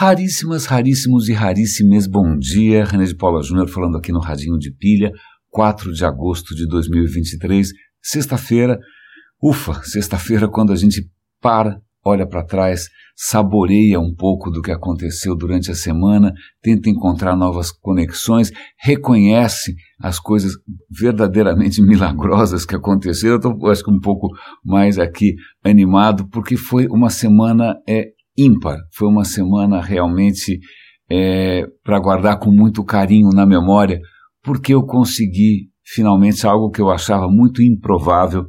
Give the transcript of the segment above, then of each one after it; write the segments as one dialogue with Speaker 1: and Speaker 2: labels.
Speaker 1: Raríssimas, raríssimos e raríssimas bom dia. René de Paula Júnior falando aqui no Radinho de Pilha, 4 de agosto de 2023, sexta-feira. Ufa, sexta-feira quando a gente para, olha para trás, saboreia um pouco do que aconteceu durante a semana, tenta encontrar novas conexões, reconhece as coisas verdadeiramente milagrosas que aconteceram. Eu estou, acho que um pouco mais aqui animado, porque foi uma semana é, ímpar. Foi uma semana realmente é, para guardar com muito carinho na memória, porque eu consegui finalmente algo que eu achava muito improvável,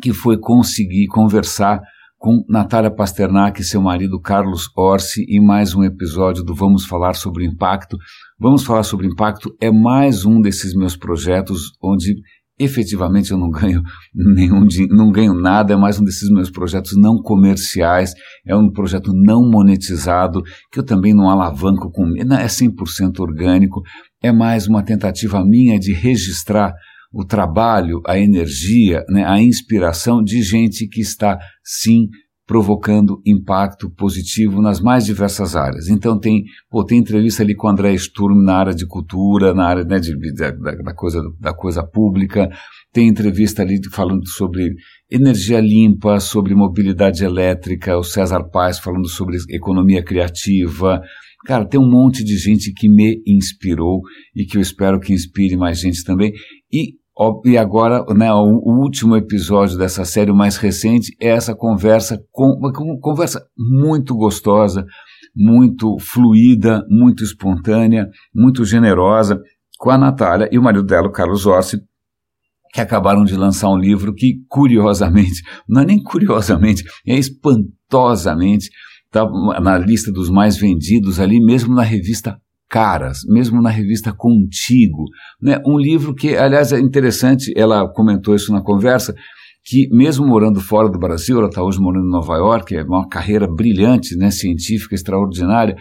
Speaker 1: que foi conseguir conversar com Natália Pasternak e seu marido Carlos Orsi em mais um episódio do Vamos Falar sobre Impacto. Vamos Falar sobre Impacto é mais um desses meus projetos onde efetivamente eu não ganho nenhum não ganho nada, é mais um desses meus projetos não comerciais, é um projeto não monetizado, que eu também não alavanco com, é 100% orgânico, é mais uma tentativa minha de registrar o trabalho, a energia, né, a inspiração de gente que está sim provocando impacto positivo nas mais diversas áreas. Então tem, pô, tem entrevista ali com o André Sturm na área de cultura, na área né, de, da, da, coisa, da coisa pública, tem entrevista ali falando sobre energia limpa, sobre mobilidade elétrica, o César Paz falando sobre economia criativa. Cara, tem um monte de gente que me inspirou e que eu espero que inspire mais gente também. E e agora, né, o, último episódio dessa série, o mais recente, é essa conversa, com, uma conversa muito gostosa, muito fluida, muito espontânea, muito generosa, com a Natália e o marido dela, o Carlos Orsi, que acabaram de lançar um livro que, curiosamente, não é nem curiosamente, é espantosamente, está na lista dos mais vendidos ali, mesmo na revista caras, mesmo na revista Contigo. Né? Um livro que, aliás, é interessante, ela comentou isso na conversa, que mesmo morando fora do Brasil, ela está hoje morando em Nova York, é uma carreira brilhante, né, científica, extraordinária,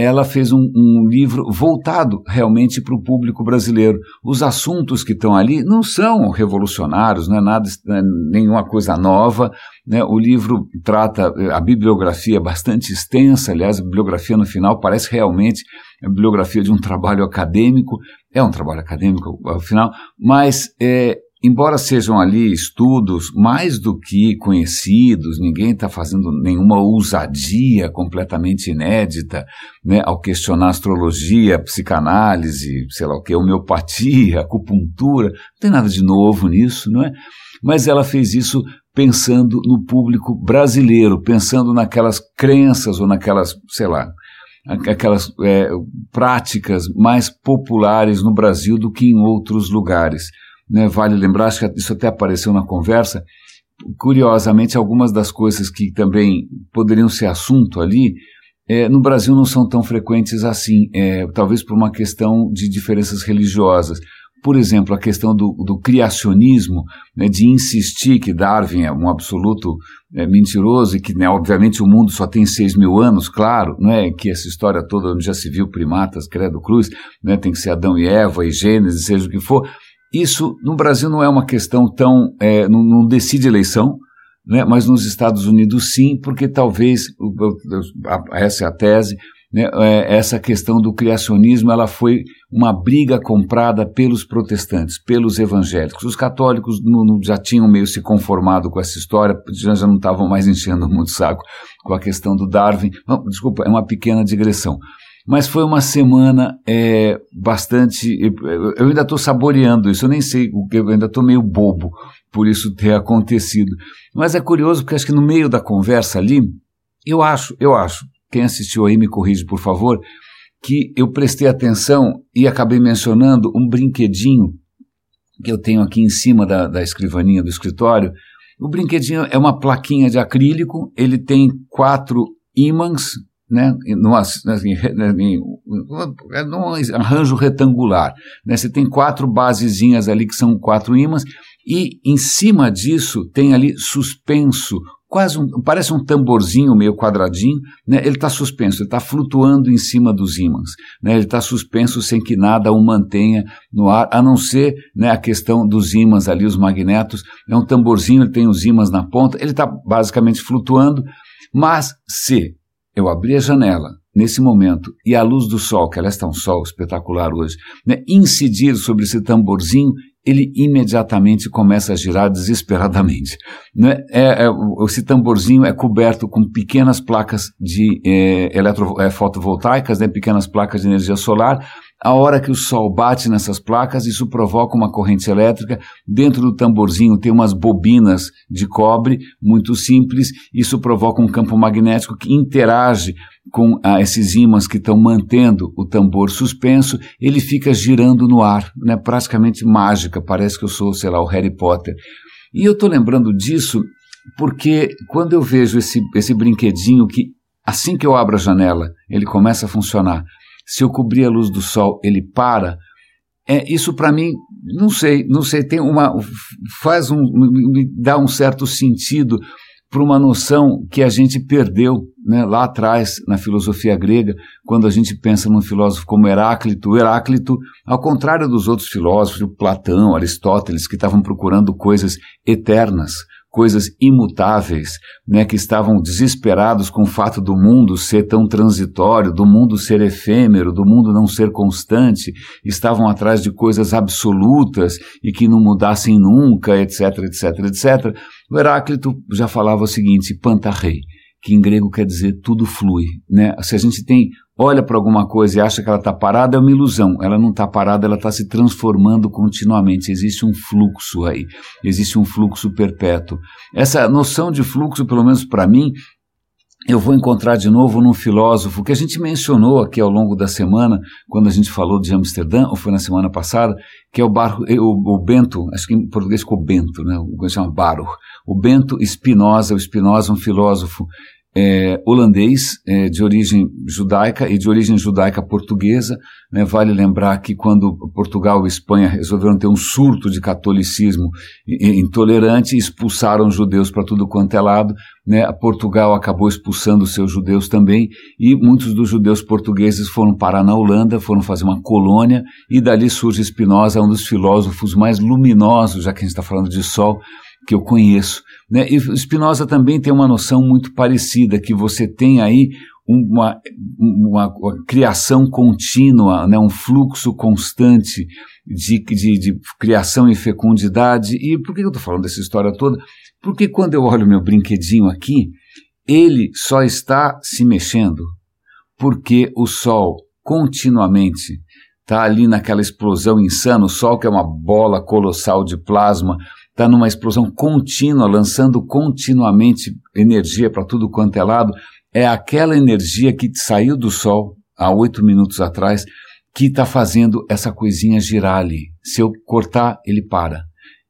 Speaker 1: ela fez um, um livro voltado realmente para o público brasileiro. Os assuntos que estão ali não são revolucionários, não é nada, é nenhuma coisa nova. Né? O livro trata a bibliografia é bastante extensa, aliás, a bibliografia no final parece realmente a bibliografia de um trabalho acadêmico. É um trabalho acadêmico, ao final, mas é, embora sejam ali estudos mais do que conhecidos, ninguém está fazendo nenhuma ousadia completamente inédita né, ao questionar astrologia, psicanálise, sei lá o que, homeopatia, acupuntura, não tem nada de novo nisso, não é? Mas ela fez isso pensando no público brasileiro, pensando naquelas crenças ou naquelas, sei lá, aquelas é, práticas mais populares no Brasil do que em outros lugares. Né? Vale lembrar, acho que isso até apareceu na conversa, curiosamente, algumas das coisas que também poderiam ser assunto ali, é, no Brasil não são tão frequentes assim, é, talvez por uma questão de diferenças religiosas. Por exemplo, a questão do, do criacionismo, né, de insistir que Darwin é um absoluto é, mentiroso e que, né, obviamente, o mundo só tem 6 mil anos, claro, não é que essa história toda já se viu primatas, credo cruz, né, tem que ser Adão e Eva e Gênesis, seja o que for. Isso no Brasil não é uma questão tão. É, não, não, decide eleição, né, mas nos Estados Unidos sim, porque talvez, essa é a tese, né, é, essa questão do criacionismo ela foi uma briga comprada pelos protestantes, pelos evangélicos. Os católicos no, no, já tinham meio se conformado com essa história, já, já não estavam mais enchendo muito saco com a questão do Darwin. Não, desculpa, é uma pequena digressão. Mas foi uma semana é, bastante. Eu ainda estou saboreando isso, eu nem sei, eu ainda estou meio bobo por isso ter acontecido. Mas é curioso porque acho que no meio da conversa ali, eu acho, eu acho, quem assistiu aí me corrige por favor, que eu prestei atenção e acabei mencionando um brinquedinho que eu tenho aqui em cima da, da escrivaninha do escritório. O brinquedinho é uma plaquinha de acrílico, ele tem quatro ímãs né, num, assim, num arranjo retangular. Né, você tem quatro basezinhas ali que são quatro ímãs, e em cima disso tem ali suspenso, quase um, parece um tamborzinho meio quadradinho, né, ele está suspenso, ele está flutuando em cima dos ímãs. Né, ele está suspenso sem que nada o mantenha no ar, a não ser né, a questão dos ímãs ali, os magnetos. É um tamborzinho, ele tem os ímãs na ponta, ele está basicamente flutuando, mas se eu abrir a janela nesse momento, e a luz do sol, que ela está um sol espetacular hoje, né, incidir sobre esse tamborzinho, ele imediatamente começa a girar desesperadamente. Né? É, é, esse tamborzinho é coberto com pequenas placas de é, eletro, é, fotovoltaicas, né, pequenas placas de energia solar, a hora que o sol bate nessas placas, isso provoca uma corrente elétrica. Dentro do tamborzinho tem umas bobinas de cobre, muito simples. Isso provoca um campo magnético que interage com ah, esses ímãs que estão mantendo o tambor suspenso. Ele fica girando no ar, né? praticamente mágica. Parece que eu sou, sei lá, o Harry Potter. E eu estou lembrando disso porque quando eu vejo esse, esse brinquedinho que, assim que eu abro a janela, ele começa a funcionar se eu cobrir a luz do sol, ele para. É, isso para mim, não sei, não sei, tem uma faz um me dá um certo sentido para uma noção que a gente perdeu né, lá atrás na filosofia grega, quando a gente pensa num filósofo como Heráclito. Heráclito, ao contrário dos outros filósofos, Platão, Aristóteles, que estavam procurando coisas eternas, coisas imutáveis, né, que estavam desesperados com o fato do mundo ser tão transitório, do mundo ser efêmero, do mundo não ser constante, estavam atrás de coisas absolutas e que não mudassem nunca, etc, etc, etc. O Heráclito já falava o seguinte, pantarrei, que em grego quer dizer tudo flui, né? Se a gente tem olha para alguma coisa e acha que ela está parada, é uma ilusão. Ela não está parada, ela está se transformando continuamente. Existe um fluxo aí, existe um fluxo perpétuo. Essa noção de fluxo, pelo menos para mim, eu vou encontrar de novo num filósofo que a gente mencionou aqui ao longo da semana, quando a gente falou de Amsterdã, ou foi na semana passada, que é o, Bar, o, o Bento, acho que em português ficou Bento, né? o chama Baruch. O Bento Spinoza, o Spinoza, um filósofo é, holandês, é, de origem judaica e de origem judaica portuguesa. Né? Vale lembrar que quando Portugal e Espanha resolveram ter um surto de catolicismo intolerante, expulsaram judeus para tudo quanto é lado. Né? Portugal acabou expulsando seus judeus também, e muitos dos judeus portugueses foram parar na Holanda, foram fazer uma colônia, e dali surge Spinoza, um dos filósofos mais luminosos, já que a gente está falando de sol, que eu conheço. Né? E Spinoza também tem uma noção muito parecida, que você tem aí uma, uma, uma criação contínua, né? um fluxo constante de, de, de, criação e fecundidade. E por que eu estou falando dessa história toda? Porque quando eu olho meu brinquedinho aqui, ele só está se mexendo porque o Sol continuamente está ali naquela explosão insana. O Sol, que é uma bola colossal de plasma, está numa explosão contínua, lançando continuamente energia para tudo quanto é lado, é aquela energia que saiu do Sol há oito minutos atrás que está fazendo essa coisinha girar ali. Se eu cortar, ele para.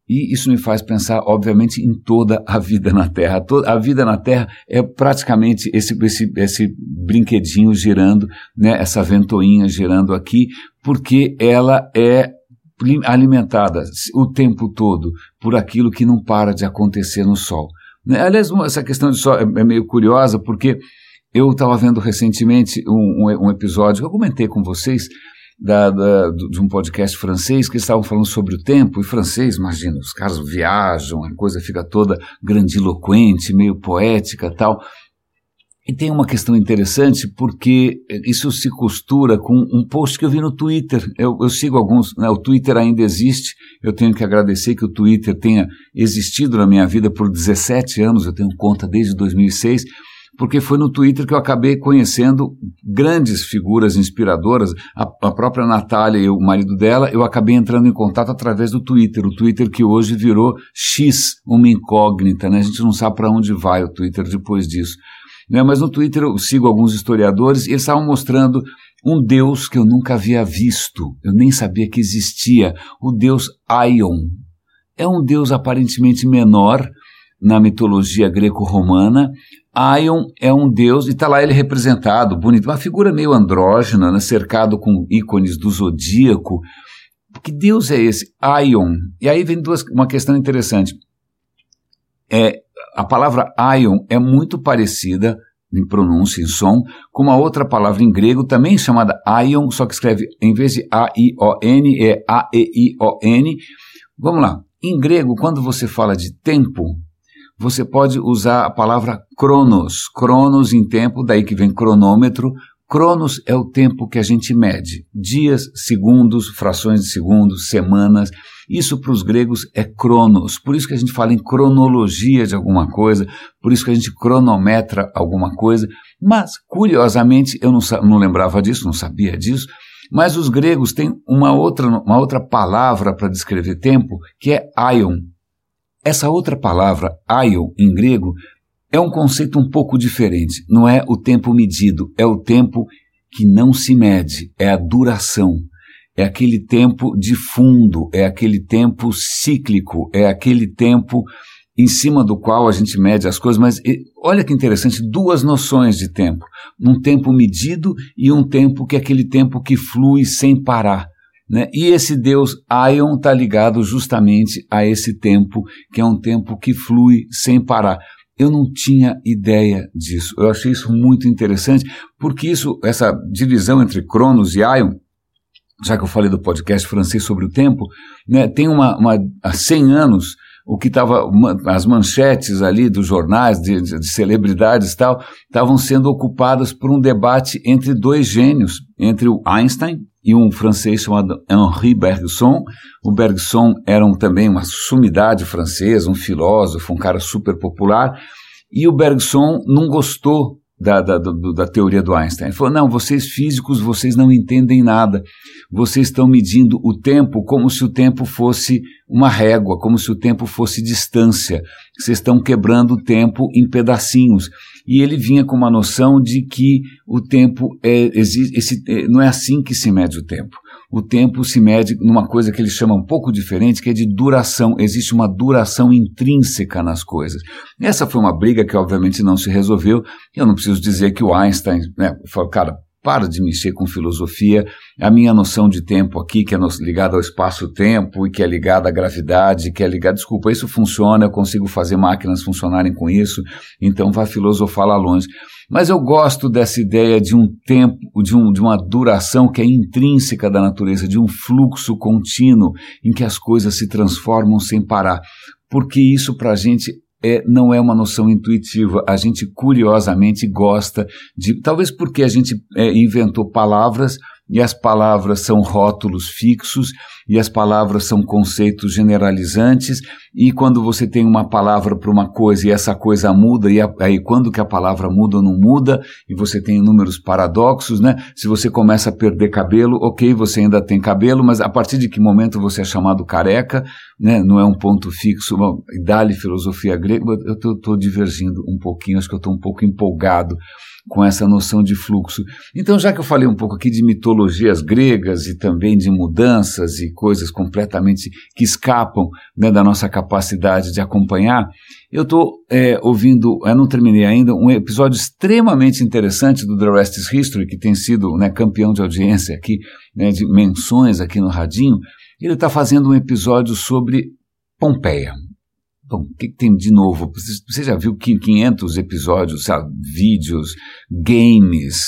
Speaker 1: E isso me faz pensar, obviamente, em toda a vida na Terra. A vida na Terra é praticamente esse, esse, esse brinquedinho girando, né, essa ventoinha girando aqui, porque ela é alimentada o tempo todo por aquilo que não para de acontecer no Sol. Né? Aliás, essa questão de Sol é, é meio curiosa, porque eu estava vendo recentemente um, um, um, episódio que eu comentei com vocês da, da, de um podcast francês que estavam falando sobre o tempo, e francês, imagina, os caras viajam, a coisa fica toda grandiloquente, meio poética tal. E tem uma questão interessante porque isso se costura com um post que eu vi no Twitter. Eu, eu sigo alguns, né, o Twitter ainda existe. Eu tenho que agradecer que o Twitter tenha existido na minha vida por 17 anos. Eu tenho conta desde 2006 porque foi no Twitter que eu acabei conhecendo grandes figuras inspiradoras. A, a, própria Natália e o marido dela, eu acabei entrando em contato através do Twitter. O Twitter que hoje virou X, uma incógnita, né? A gente não sabe para onde vai o Twitter depois disso. Né? Mas no Twitter eu sigo alguns historiadores e eles estavam mostrando um deus que eu nunca havia visto, eu nem sabia que existia, o deus Aion. É um deus aparentemente menor na mitologia greco-romana. Aion é um deus, e está lá ele representado, bonito, uma figura meio andrógena, né, cercado com ícones do zodíaco. Que deus é esse? Aion. E aí vem duas, uma questão interessante. É, a palavra aion é muito parecida em pronúncia, em som, com uma outra palavra em grego também chamada aion, só que escreve, em vez de A-I-O-N, é A-E-I-O-N. Vamos lá. Em grego, quando você fala de tempo, você pode usar a palavra cronos. Cronos em tempo, daí que vem cronômetro. Cronos é o tempo que a gente mede. Dias, segundos, frações de segundos, semanas. Isso para os gregos é cronos. Por isso que a gente fala em cronologia de alguma coisa, por isso que a gente cronometra alguma coisa. Mas, curiosamente, eu não, não lembrava disso, não sabia disso, mas os gregos têm uma outra, uma outra palavra para descrever tempo, que é aion. Essa outra palavra, aion, em grego, é um conceito um pouco diferente. Não é o tempo medido, é o tempo que não se mede, é a duração. É aquele tempo de fundo, é aquele tempo cíclico, é aquele tempo em cima do qual a gente mede as coisas, mas olha que interessante, duas noções de tempo. Um tempo medido e um tempo que é aquele tempo que flui sem parar. Né? E esse Deus Aion está ligado justamente a esse tempo, que é um tempo que flui sem parar. Eu não tinha ideia disso. Eu achei isso muito interessante, porque isso, essa divisão entre Cronos e Aion, já que eu falei do podcast francês sobre o tempo, né, tem uma, uma há 100 anos o que estava as manchetes ali dos jornais de, de, de celebridades tal estavam sendo ocupadas por um debate entre dois gênios, entre o Einstein e um francês chamado Henri Bergson. O Bergson era um, também uma sumidade francesa, um filósofo, um cara super popular, e o Bergson não gostou da, da, da, teoria do Einstein. Ele falou: não, vocês físicos, vocês não entendem nada. Vocês estão medindo o tempo como se o tempo fosse uma régua, como se o tempo fosse distância. Vocês estão quebrando o tempo em pedacinhos. E ele vinha com uma noção de que o tempo é, esse, é, não é assim que se mede o tempo o tempo se mede numa coisa que ele chama um pouco diferente, que é de duração. Existe uma duração intrínseca nas coisas. Essa foi uma briga que, obviamente, não se resolveu. Eu não preciso dizer que o Einstein, né, falou, cara, para de mexer com filosofia. A minha noção de tempo aqui, que é ligada ao espaço-tempo e que é ligada à gravidade, que é ligada. Desculpa, isso funciona, eu consigo fazer máquinas funcionarem com isso, então vai filosofar lá longe. Mas eu gosto dessa ideia de um tempo, de, um, de uma duração que é intrínseca da natureza, de um fluxo contínuo em que as coisas se transformam sem parar. Porque isso para a gente é, não é uma noção intuitiva. A gente curiosamente gosta de. Talvez porque a gente é, inventou palavras e as palavras são rótulos fixos, e as palavras são conceitos generalizantes, e quando você tem uma palavra para uma coisa e essa coisa muda, e aí quando que a palavra muda ou não muda, e você tem números paradoxos, né? Se você começa a perder cabelo, ok, você ainda tem cabelo, mas a partir de que momento você é chamado careca, né? Não é um ponto fixo, dá-lhe filosofia grega, eu estou divergindo um pouquinho, acho que eu estou um pouco empolgado com essa noção de fluxo. Então, já que eu falei um pouco aqui de mitologias gregas e também de mudanças e coisas completamente que escapam né, da nossa capacidade de acompanhar, eu estou é, ouvindo, eu não terminei ainda, um episódio extremamente interessante do The Rest is History, que tem sido né, campeão de audiência aqui, né, de menções aqui no Radinho. Ele está fazendo um episódio sobre Pompeia. Bom, o que, que, tem de novo? Você, já viu 500 episódios, sabe? vídeos, games,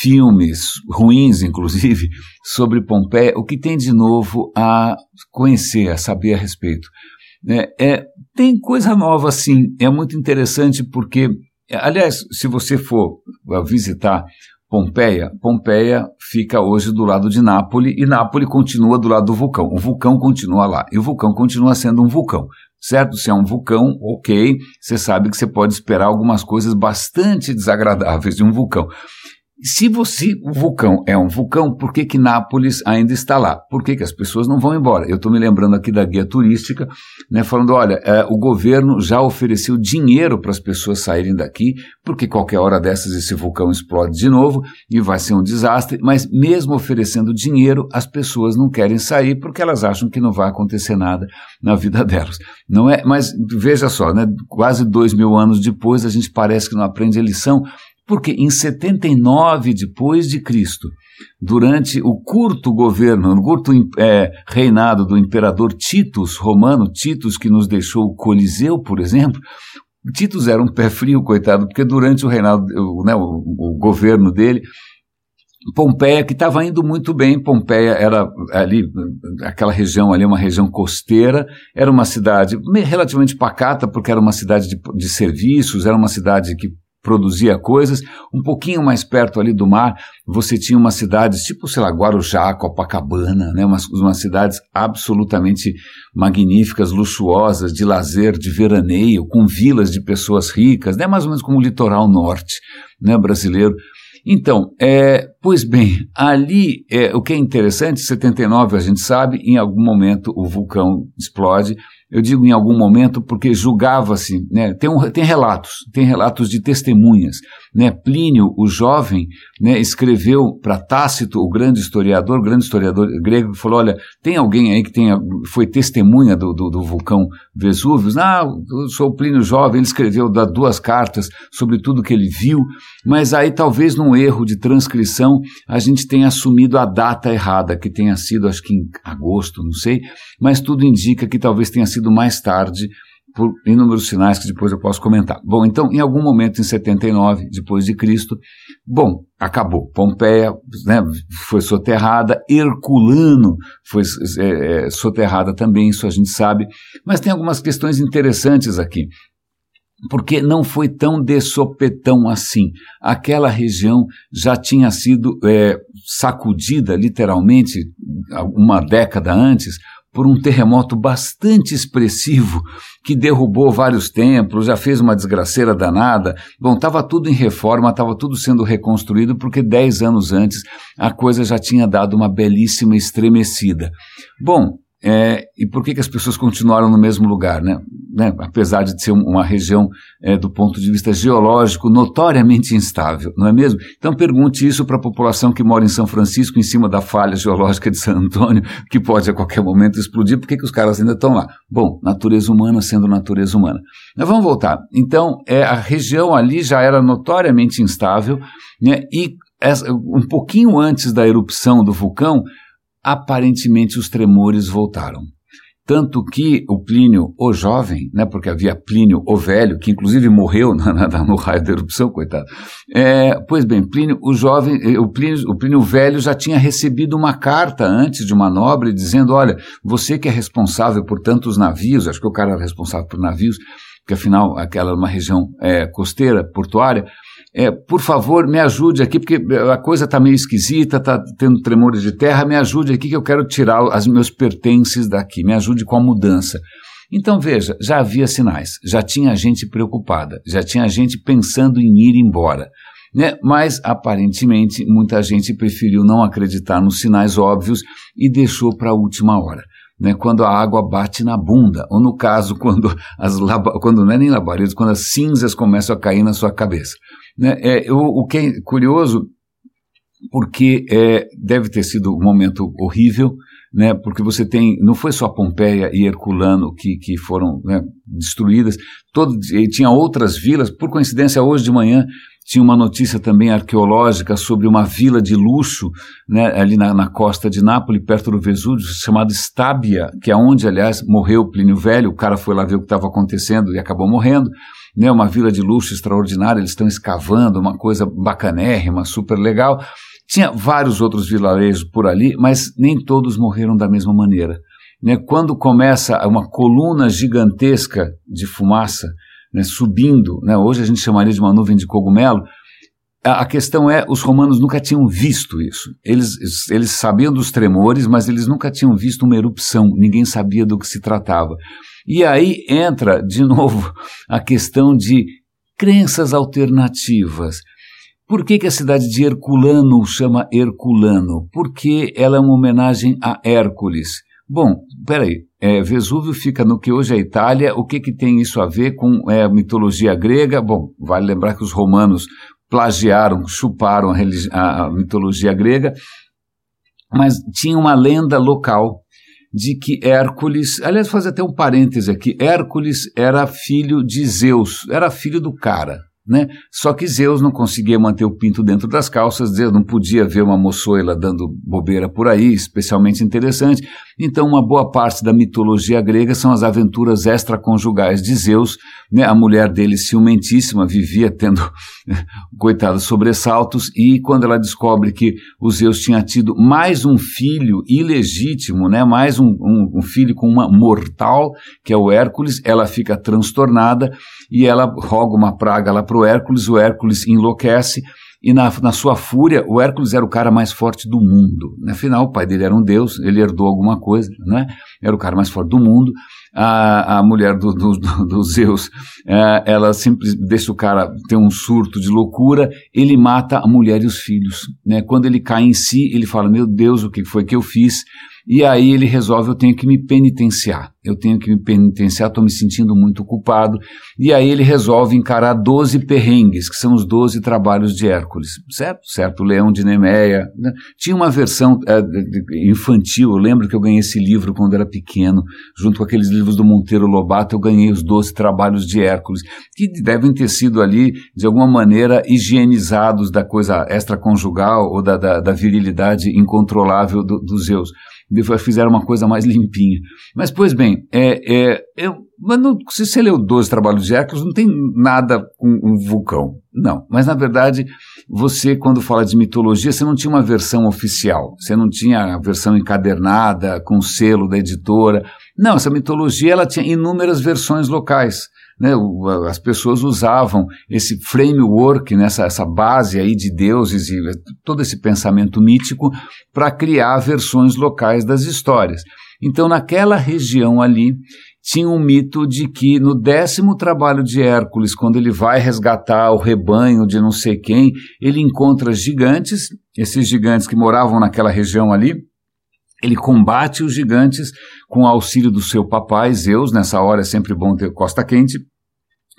Speaker 1: filmes, ruins inclusive, sobre Pompeia. O que tem de novo a conhecer, a saber a respeito? É, é, tem coisa nova sim, é muito interessante porque, aliás, se você for visitar Pompeia, Pompeia fica hoje do lado de Nápoles e Nápoles continua do lado do vulcão. O vulcão continua lá e o vulcão continua sendo um vulcão certo? Se é um vulcão, ok, você sabe que você pode esperar algumas coisas bastante desagradáveis de um vulcão. Se você, o vulcão é um vulcão, por que que Nápoles ainda está lá? Por que que as pessoas não vão embora? Eu estou me lembrando aqui da guia turística, né, falando, olha, é, o governo já ofereceu dinheiro para as pessoas saírem daqui, porque qualquer hora dessas esse vulcão explode de novo e vai ser um desastre, mas mesmo oferecendo dinheiro, as pessoas não querem sair porque elas acham que não vai acontecer nada na vida delas. Não é, mas veja só, né, quase dois mil anos depois a gente parece que não aprende a lição, porque em 79 depois de Cristo, durante o curto governo, o curto é, reinado do imperador Titus romano, Titus que nos deixou o Coliseu, por exemplo, Titus era um pé frio, coitado, porque durante o reinado, o, né, o, o governo dele, Pompeia, que estava indo muito bem, Pompeia era ali, aquela região ali, uma região costeira, era uma cidade relativamente pacata, porque era uma cidade de, de serviços, era uma cidade que produzia coisas. Um pouquinho mais perto ali do mar, você tinha umas cidades tipo, sei lá, Guarujá, Copacabana, né? umas, umas cidades absolutamente magníficas, luxuosas, de lazer, de veraneio, com vilas de pessoas ricas, né? mais ou menos como o litoral norte né, brasileiro. Então, é, pois bem, ali é, o que é interessante, 79 a gente sabe, em algum momento o vulcão explode, eu digo em algum momento porque julgava-se, né, tem, um, tem relatos, tem relatos de testemunhas. Né, Plínio, o jovem, né, escreveu para Tácito, o grande historiador, grande historiador grego, falou: olha, tem alguém aí que tenha, foi testemunha do, do, do vulcão Vesúvio? Ah, eu sou o Plínio jovem, ele escreveu duas cartas sobre tudo que ele viu, mas aí talvez num erro de transcrição a gente tenha assumido a data errada, que tenha sido acho que em agosto, não sei, mas tudo indica que talvez tenha sido mais tarde por inúmeros sinais que depois eu posso comentar. Bom, então, em algum momento em 79 depois de Cristo, bom, acabou. Pompeia né, foi soterrada, Herculano foi é, é, soterrada também, isso a gente sabe, mas tem algumas questões interessantes aqui. Porque não foi tão de sopetão assim. Aquela região já tinha sido é, sacudida, literalmente, uma década antes, por um terremoto bastante expressivo que derrubou vários templos, já fez uma desgraceira danada. Bom, estava tudo em reforma, estava tudo sendo reconstruído porque dez anos antes a coisa já tinha dado uma belíssima estremecida. Bom, é, e por que, que as pessoas continuaram no mesmo lugar, né? né? Apesar de ser uma região, é, do ponto de vista geológico, notoriamente instável, não é mesmo? Então pergunte isso para a população que mora em São Francisco, em cima da falha geológica de San Antônio, que pode a qualquer momento explodir, por que, que os caras ainda estão lá? Bom, natureza humana sendo natureza humana. Mas vamos voltar. Então, é, a região ali já era notoriamente instável, né? E essa, um pouquinho antes da erupção do vulcão, aparentemente os tremores voltaram. Tanto que o Plínio, o jovem, né, porque havia Plínio, o velho, que inclusive morreu na, na, no raio da erupção, coitado. É, pois bem, Plínio, o jovem, eh, o Plínio, o Plínio velho já tinha recebido uma carta antes de uma nobre dizendo: olha, você que é responsável por tantos navios, acho que o cara era responsável por navios, porque afinal aquela é uma região é, costeira, portuária, é, por favor, me ajude aqui, porque a coisa está meio esquisita, está tendo tremores de terra, me ajude aqui que eu quero tirar os meus pertences daqui, me ajude com a mudança. Então veja, já havia sinais, já tinha gente preocupada, já tinha gente pensando em ir embora. Né? Mas aparentemente muita gente preferiu não acreditar nos sinais óbvios e deixou para a última hora né, quando a água bate na bunda, ou no caso, quando, as quando não é nem labaredas, quando as cinzas começam a cair na sua cabeça. Né, é, o, o que é curioso, porque é, deve ter sido um momento horrível, né, porque você tem, não foi só Pompeia e Herculano que, que foram né, destruídas, todo, tinha outras vilas, por coincidência hoje de manhã tinha uma notícia também arqueológica sobre uma vila de luxo né, ali na, na, costa de Nápoles, perto do Vesúvio, chamada Stabia, que é onde, aliás, morreu Plínio Velho. O cara foi lá ver o que estava acontecendo e acabou morrendo. Né, uma vila de luxo extraordinária, eles estão escavando, uma coisa bacanérrima, super legal. Tinha vários outros vilarejos por ali, mas nem todos morreram da mesma maneira. Né, quando começa uma coluna gigantesca de fumaça, né, subindo, né, hoje a gente chamaria de uma nuvem de cogumelo. A, a questão é, os romanos nunca tinham visto isso. Eles, eles sabiam dos tremores, mas eles nunca tinham visto uma erupção, ninguém sabia do que se tratava. E aí entra, de novo, a questão de crenças alternativas. Por que, que, a cidade de Herculano chama Herculano? Porque ela é uma homenagem a Hércules. Bom, peraí, é, Vesúvio fica no que hoje é Itália, o que, que tem isso a ver com é, a mitologia grega? Bom, vale lembrar que os romanos plagiaram, chuparam a, a, mitologia grega, mas tinha uma lenda local de que Hércules, aliás, fazer até um parêntese aqui, Hércules era filho de Zeus, era filho do cara, né? Só que Zeus não conseguia manter o pinto dentro das calças, Zeus não podia ver uma moçoila dando bobeira por aí, especialmente interessante. Então, uma boa parte da mitologia grega são as aventuras extraconjugais de Zeus. Né? A mulher dele, ciumentíssima, vivia tendo, coitados, sobressaltos, e quando ela descobre que o Zeus tinha tido mais um filho ilegítimo, né? mais um, um, um filho com uma mortal, que é o Hércules, ela fica transtornada e ela roga uma praga lá para o Hércules, o Hércules enlouquece, e na, na sua fúria, o Hércules era o cara mais forte do mundo. Afinal, o pai dele era um deus, ele herdou alguma coisa, né? Era o cara mais forte do mundo. A, a mulher do, do, do Zeus, é, ela sempre deixa o cara ter um surto de loucura, ele mata a mulher e os filhos. Né? Quando ele cai em si, ele fala: Meu Deus, o que foi que eu fiz? E aí ele resolve: eu tenho que me penitenciar, eu tenho que me penitenciar, estou me sentindo muito culpado. E aí ele resolve encarar 12 perrengues, que são os 12 trabalhos de Hércules, certo? Certo, Leão de Nemeia. Né? Tinha uma versão é, infantil, eu lembro que eu ganhei esse livro quando era pequeno, junto com aqueles livros do Monteiro Lobato, eu ganhei os 12 trabalhos de Hércules, que devem ter sido ali, de alguma maneira, higienizados da coisa extraconjugal ou da, da, da virilidade incontrolável do, dos Zeus fizeram uma coisa mais limpinha. Mas, pois bem, é, é, eu, mas não, se você leu 12 trabalhos de Hércules, não tem nada com um vulcão. Não. Mas, na verdade, você, quando fala de mitologia, você não tinha uma versão oficial. Você não tinha a versão encadernada, com selo da editora. Não, essa mitologia ela tinha inúmeras versões locais né, as pessoas usavam esse framework, né, essa, essa base aí de deuses e todo esse pensamento mítico para criar versões locais das histórias. Então, naquela região ali, tinha um mito de que no décimo trabalho de Hércules, quando ele vai resgatar o rebanho de não sei quem, ele encontra gigantes, esses gigantes que moravam naquela região ali, ele combate os gigantes com o auxílio do seu papai, Zeus. Nessa hora é sempre bom ter costa quente.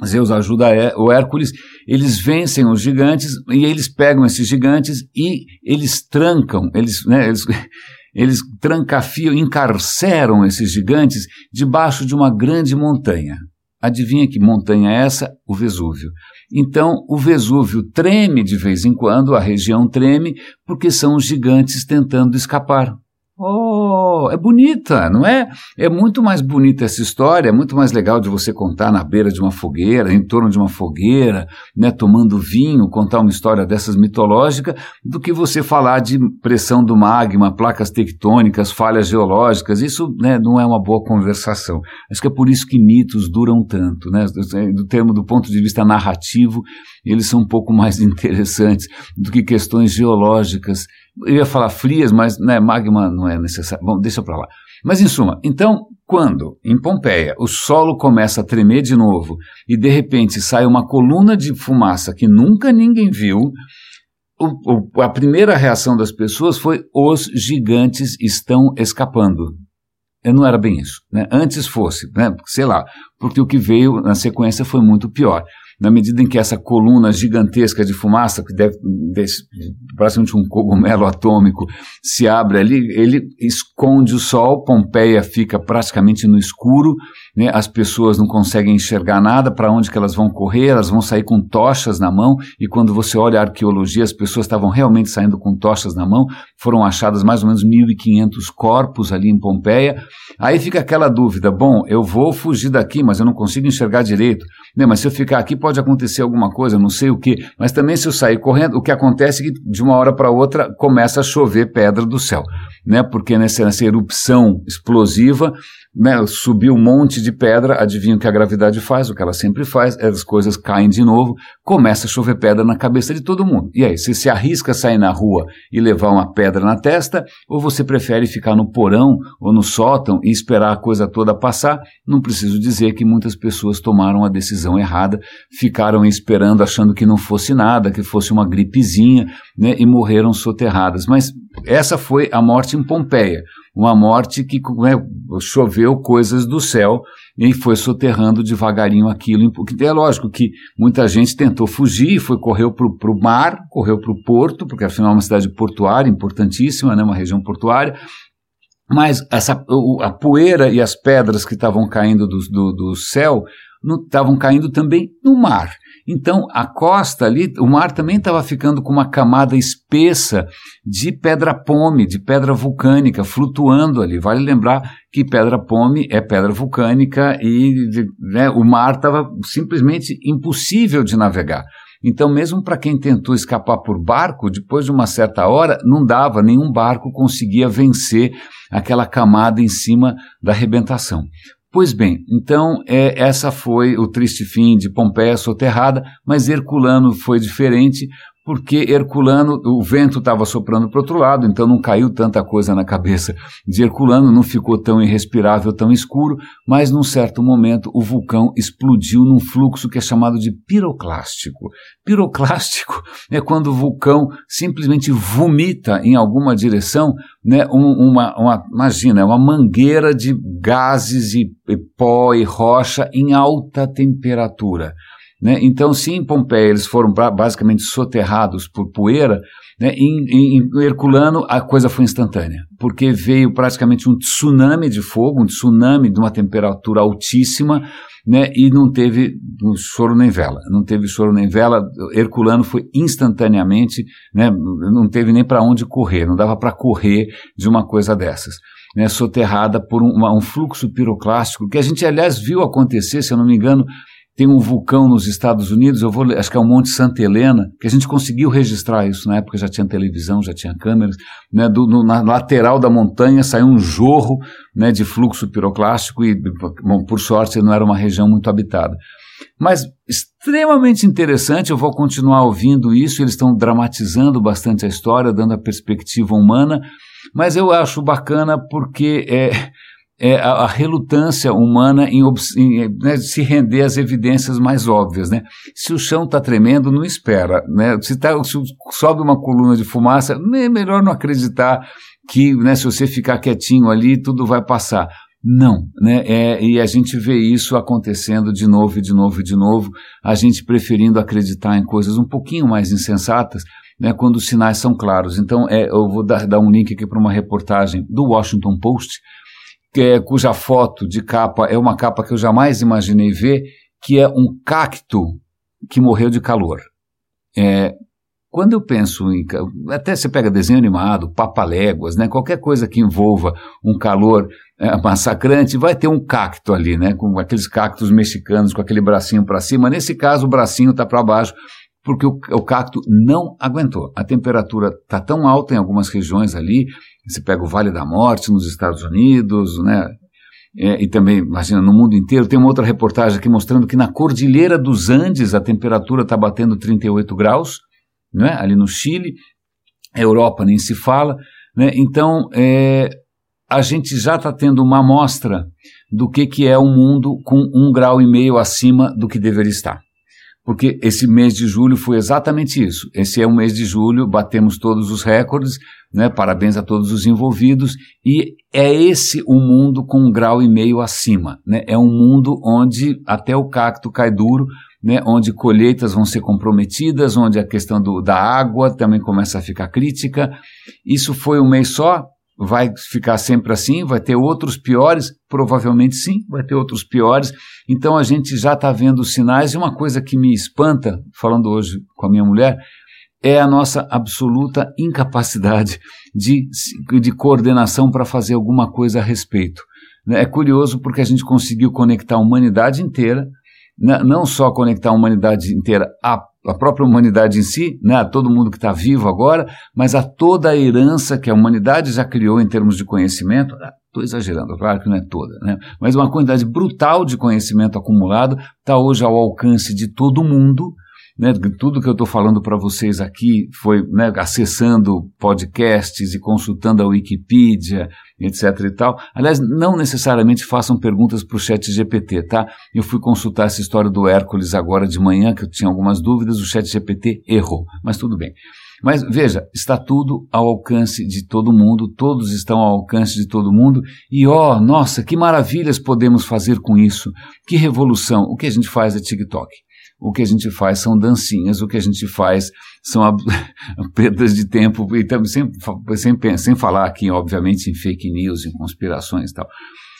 Speaker 1: Zeus ajuda o Hércules, eles vencem os gigantes e eles pegam esses gigantes e eles trancam, eles, né, eles, eles trancafiam, encarceram esses gigantes debaixo de uma grande montanha. Adivinha que montanha é essa? O Vesúvio. Então, o Vesúvio treme de vez em quando, a região treme, porque são os gigantes tentando escapar. Oh, é bonita, não é? É muito mais bonita essa história, é muito mais legal de você contar na beira de uma fogueira, em torno de uma fogueira, né, tomando vinho, contar uma história dessas mitológica, do que você falar de pressão do magma, placas tectônicas, falhas geológicas. Isso né, não é uma boa conversação. Acho que é por isso que mitos duram tanto, né? Do termo do ponto de vista narrativo, eles são um pouco mais interessantes do que questões geológicas eu ia falar frias, mas né, magma não é necessário. Bom, deixa para lá. Mas em suma, então, quando em Pompeia o solo começa a tremer de novo e de repente sai uma coluna de fumaça que nunca ninguém viu, o, o, a primeira reação das pessoas foi: os gigantes estão escapando. Eu não era bem isso. Né? Antes fosse, né? sei lá, porque o que veio na sequência foi muito pior na medida em que essa coluna gigantesca de fumaça, que deve, deve praticamente um cogumelo atômico, se abre ali, ele esconde o sol, Pompeia fica praticamente no escuro, né, as pessoas não conseguem enxergar nada, para onde que elas vão correr, elas vão sair com tochas na mão, e quando você olha a arqueologia, as pessoas estavam realmente saindo com tochas na mão, foram achadas mais ou menos 1.500 corpos ali em Pompeia, aí fica aquela dúvida, bom, eu vou fugir daqui, mas eu não consigo enxergar direito, né, mas se eu ficar aqui pode acontecer alguma coisa, não sei o que, mas também se eu sair correndo, o que acontece é que de uma hora para outra começa a chover pedra do céu, né? Porque nessa, nessa erupção explosiva né, subiu um monte de pedra, adivinha o que a gravidade faz, o que ela sempre faz, as coisas caem de novo, começa a chover pedra na cabeça de todo mundo. E aí, você se arrisca a sair na rua e levar uma pedra na testa, ou você prefere ficar no porão ou no sótão e esperar a coisa toda passar? Não preciso dizer que muitas pessoas tomaram a decisão errada, ficaram esperando achando que não fosse nada, que fosse uma gripezinha, né, e morreram soterradas. Mas essa foi a morte em Pompeia uma morte que né, choveu coisas do céu e foi soterrando devagarinho aquilo. Porque é lógico que muita gente tentou fugir, foi correu para o mar, correu para o porto, porque afinal é uma cidade portuária importantíssima, né, uma região portuária. Mas essa, a poeira e as pedras que estavam caindo do, do, do céu estavam caindo também no mar. Então, a costa ali, o mar também estava ficando com uma camada espessa de pedra-pome, de pedra vulcânica, flutuando ali. Vale lembrar que pedra-pome é pedra vulcânica e né, o mar estava simplesmente impossível de navegar. Então, mesmo para quem tentou escapar por barco, depois de uma certa hora, não dava, nenhum barco conseguia vencer aquela camada em cima da arrebentação. Pois bem, então é, essa foi o triste fim de Pompeia soterrada, mas Herculano foi diferente porque Herculano, o vento estava soprando para outro lado, então não caiu tanta coisa na cabeça de Herculano, não ficou tão irrespirável, tão escuro, mas num certo momento o vulcão explodiu num fluxo que é chamado de piroclástico. Piroclástico é quando o vulcão simplesmente vomita em alguma direção, né, uma, uma, imagina, uma mangueira de gases e, e pó e rocha em alta temperatura. Né? Então, se em Pompeia eles foram basicamente soterrados por poeira, né? em, em, em, Herculano a coisa foi instantânea, porque veio praticamente um tsunami de fogo, um tsunami de uma temperatura altíssima, né? e não teve choro nem vela, não teve choro nem vela, Herculano foi instantaneamente, né? não teve nem para onde correr, não dava para correr de uma coisa dessas. Né, soterrada por um, um fluxo piroclástico que a gente, aliás, viu acontecer, se eu não me engano, tem um vulcão nos Estados Unidos, eu vou, acho que é o Monte Santa Helena, que a gente conseguiu registrar isso. Na época já tinha televisão, já tinha câmeras. Né, do, no, na lateral da montanha saiu um jorro né, de fluxo piroclástico e, bom, por sorte, não era uma região muito habitada. Mas extremamente interessante, eu vou continuar ouvindo isso, eles estão dramatizando bastante a história, dando a perspectiva humana, mas eu acho bacana porque é, é, a, a, relutância humana em, em né, se render às evidências mais óbvias. Né? Se o chão está tremendo, não espera. Né? Se, tá, se sobe uma coluna de fumaça, é melhor não acreditar que né, se você ficar quietinho ali, tudo vai passar. Não, né? É, e a gente vê isso acontecendo de novo e de novo e de novo, a gente preferindo acreditar em coisas um pouquinho mais insensatas, né, quando os sinais são claros. Então, é, eu vou dar, dar um link aqui para uma reportagem do Washington Post, é, cuja foto de capa é uma capa que eu jamais imaginei ver, que é um cacto que morreu de calor. É, quando eu penso em. Até você pega desenho animado, papaléguas, né? qualquer coisa que envolva um calor é, massacrante, vai ter um cacto ali, né? com aqueles cactos mexicanos com aquele bracinho para cima. Nesse caso, o bracinho está para baixo, porque o, o, cacto não aguentou. A temperatura está tão alta em algumas regiões ali, você pega o Vale da Morte nos Estados Unidos, né? É, e também, imagina, no mundo inteiro. Tem uma outra reportagem aqui mostrando que na Cordilheira dos Andes a temperatura está batendo 38 graus, né? ali no Chile. Europa nem se fala. Né? Então, é, a gente já está tendo uma amostra do que, que é um mundo com um grau e meio acima do que deveria estar porque esse mês de julho foi exatamente isso. Esse é o mês de julho, batemos todos os recordes, né? parabéns a todos os envolvidos, e é esse o mundo com um grau e meio acima. Né? É um mundo onde até o cacto cai duro, né? onde colheitas vão ser comprometidas, onde a questão do, da água também começa a ficar crítica. Isso foi um mês só? Vai ficar sempre assim? Vai ter outros piores? Provavelmente sim, vai ter outros piores. Então a gente já está vendo sinais. E uma coisa que me espanta, falando hoje com a minha mulher, é a nossa absoluta incapacidade de, de coordenação para fazer alguma coisa a respeito. É curioso porque a gente conseguiu conectar a humanidade inteira, né, não só conectar a humanidade inteira a a própria humanidade em si, né, a todo mundo que está vivo agora, mas a toda a herança que a humanidade já criou em termos de conhecimento. Estou ah, exagerando, claro que não é toda, né, mas uma quantidade brutal de conhecimento acumulado está hoje ao alcance de todo mundo né, tudo que eu estou falando para vocês aqui foi né, acessando podcasts e consultando a Wikipedia, etc e tal. Aliás, não necessariamente façam perguntas para o chat GPT, tá? Eu fui consultar essa história do Hércules agora de manhã, que eu tinha algumas dúvidas, o chat GPT errou, mas tudo bem. Mas veja, está tudo ao alcance de todo mundo, todos estão ao alcance de todo mundo, e ó, oh, nossa, que maravilhas podemos fazer com isso, que revolução, o que a gente faz é TikTok o que a gente faz são dancinhas, o que a gente faz são perdas de tempo, e também sem, sem, sem falar aqui, obviamente, em fake news, em conspirações e tal.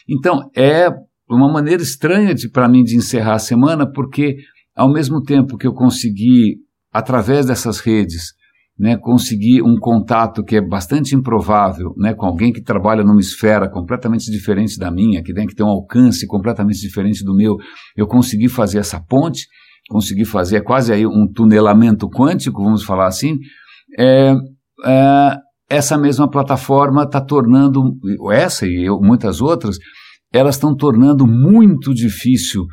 Speaker 1: Então, é uma maneira estranha para mim de encerrar a semana, porque ao mesmo tempo que eu consegui, através dessas redes, né, conseguir um contato que é bastante improvável, né, com alguém que trabalha numa esfera completamente diferente da minha, que tem que ter um alcance completamente diferente do meu, eu consegui fazer essa ponte, conseguir fazer quase aí um tunelamento quântico, vamos falar assim, é, é, essa mesma plataforma está tornando, essa e eu, muitas outras, elas estão tornando muito difícil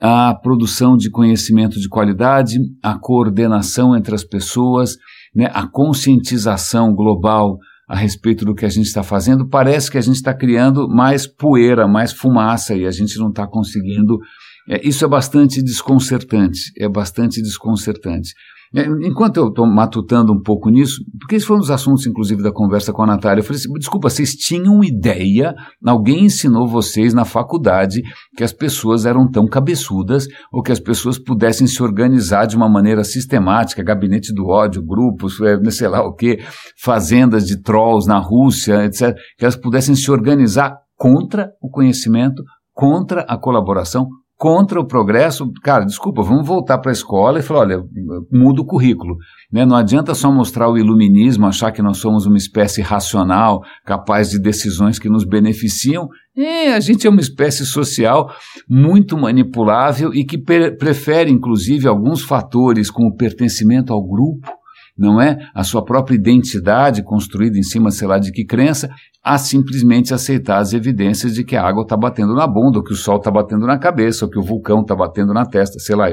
Speaker 1: a produção de conhecimento de qualidade, a coordenação entre as pessoas, né, a conscientização global a respeito do que a gente está fazendo. Parece que a gente está criando mais poeira, mais fumaça e a gente não está conseguindo. É, isso é bastante desconcertante. É bastante desconcertante. É, enquanto eu estou matutando um pouco nisso, porque esse foi um dos assuntos, inclusive, da conversa com a Natália, eu falei assim, desculpa, vocês tinham ideia, alguém ensinou vocês na faculdade que as pessoas eram tão cabeçudas, ou que as pessoas pudessem se organizar de uma maneira sistemática, gabinete do ódio, grupos, é, sei lá o que, fazendas de trolls na Rússia, etc., que elas pudessem se organizar contra o conhecimento, contra a colaboração, contra o progresso, cara, desculpa, vamos voltar para a escola e falar, olha, muda o currículo. Né? Não adianta só mostrar o iluminismo, achar que nós somos uma espécie racional, capaz de decisões que nos beneficiam. É, a gente é uma espécie social muito manipulável e que prefere, inclusive, alguns fatores como o pertencimento ao grupo, não é? A sua própria identidade construída em cima, sei lá, de que crença, a simplesmente aceitar as evidências de que a água está batendo na bunda, ou que o sol está batendo na cabeça, ou que o vulcão está batendo na testa, sei lá.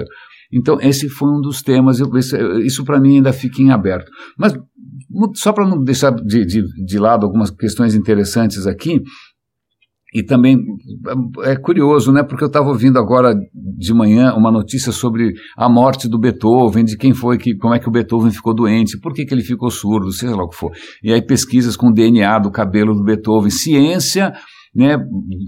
Speaker 1: Então, esse foi um dos temas, eu, isso, isso para mim ainda fica em aberto. Mas, só para não deixar de, de, de lado algumas questões interessantes aqui, e também é curioso, né? Porque eu estava ouvindo agora de manhã uma notícia sobre a morte do Beethoven, de quem foi que, como é que o Beethoven ficou doente, por que, que ele ficou surdo, seja lá o que for. E aí pesquisas com DNA do cabelo do Beethoven, ciência, né?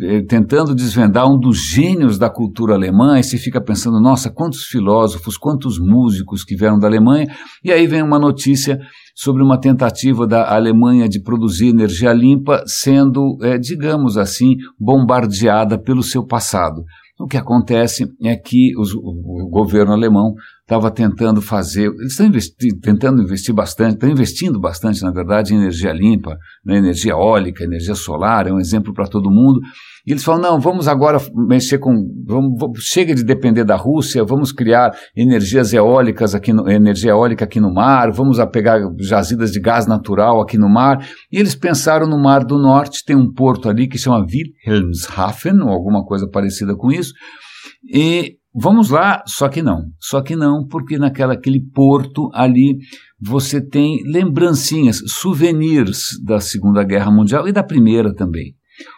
Speaker 1: Eh, tentando desvendar um dos gênios da cultura alemã, e se fica pensando, nossa, quantos filósofos, quantos músicos que vieram da Alemanha, e aí vem uma notícia sobre uma tentativa da Alemanha de produzir energia limpa sendo, é, digamos assim, bombardeada pelo seu passado. O que acontece é que os, o, o governo alemão estava tentando fazer, eles estão investi tentando investir bastante, estão investindo bastante, na verdade, em energia limpa, né, energia eólica, energia solar, é um exemplo para todo mundo. E eles falam: não, vamos agora mexer com. Vamos, vamos, chega de depender da Rússia, vamos criar energias eólicas aqui no, energia eólica aqui no mar, vamos a pegar jazidas de gás natural aqui no mar. E eles pensaram no Mar do Norte, tem um porto ali que chama Wilhelmshaven, ou alguma coisa parecida com isso. E Vamos lá, só que não. Só que não, porque naquela aquele porto ali você tem lembrancinhas, souvenirs da Segunda Guerra Mundial e da Primeira também.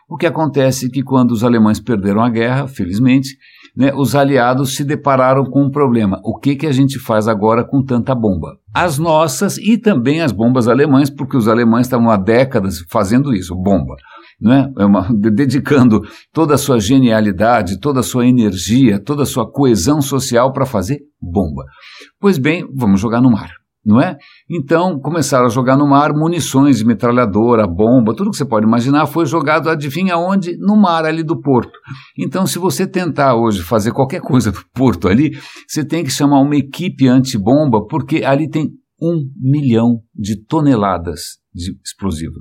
Speaker 1: O que acontece é que quando os alemães perderam a guerra, felizmente, né, os aliados se depararam com um problema. O que, que a gente faz agora com tanta bomba? As nossas e também as bombas alemãs, porque os alemães estavam há décadas fazendo isso, bomba né? é uma, dedicando toda a sua genialidade, toda a sua energia, toda a sua coesão social para fazer bomba. Pois bem, vamos jogar no mar. Não é? Então começaram a jogar no mar munições metralhadora, bomba, tudo que você pode imaginar foi jogado, adivinha onde? No mar ali do porto. Então, se você tentar hoje fazer qualquer coisa do porto ali, você tem que chamar uma equipe antibomba, porque ali tem um milhão de toneladas de explosivo.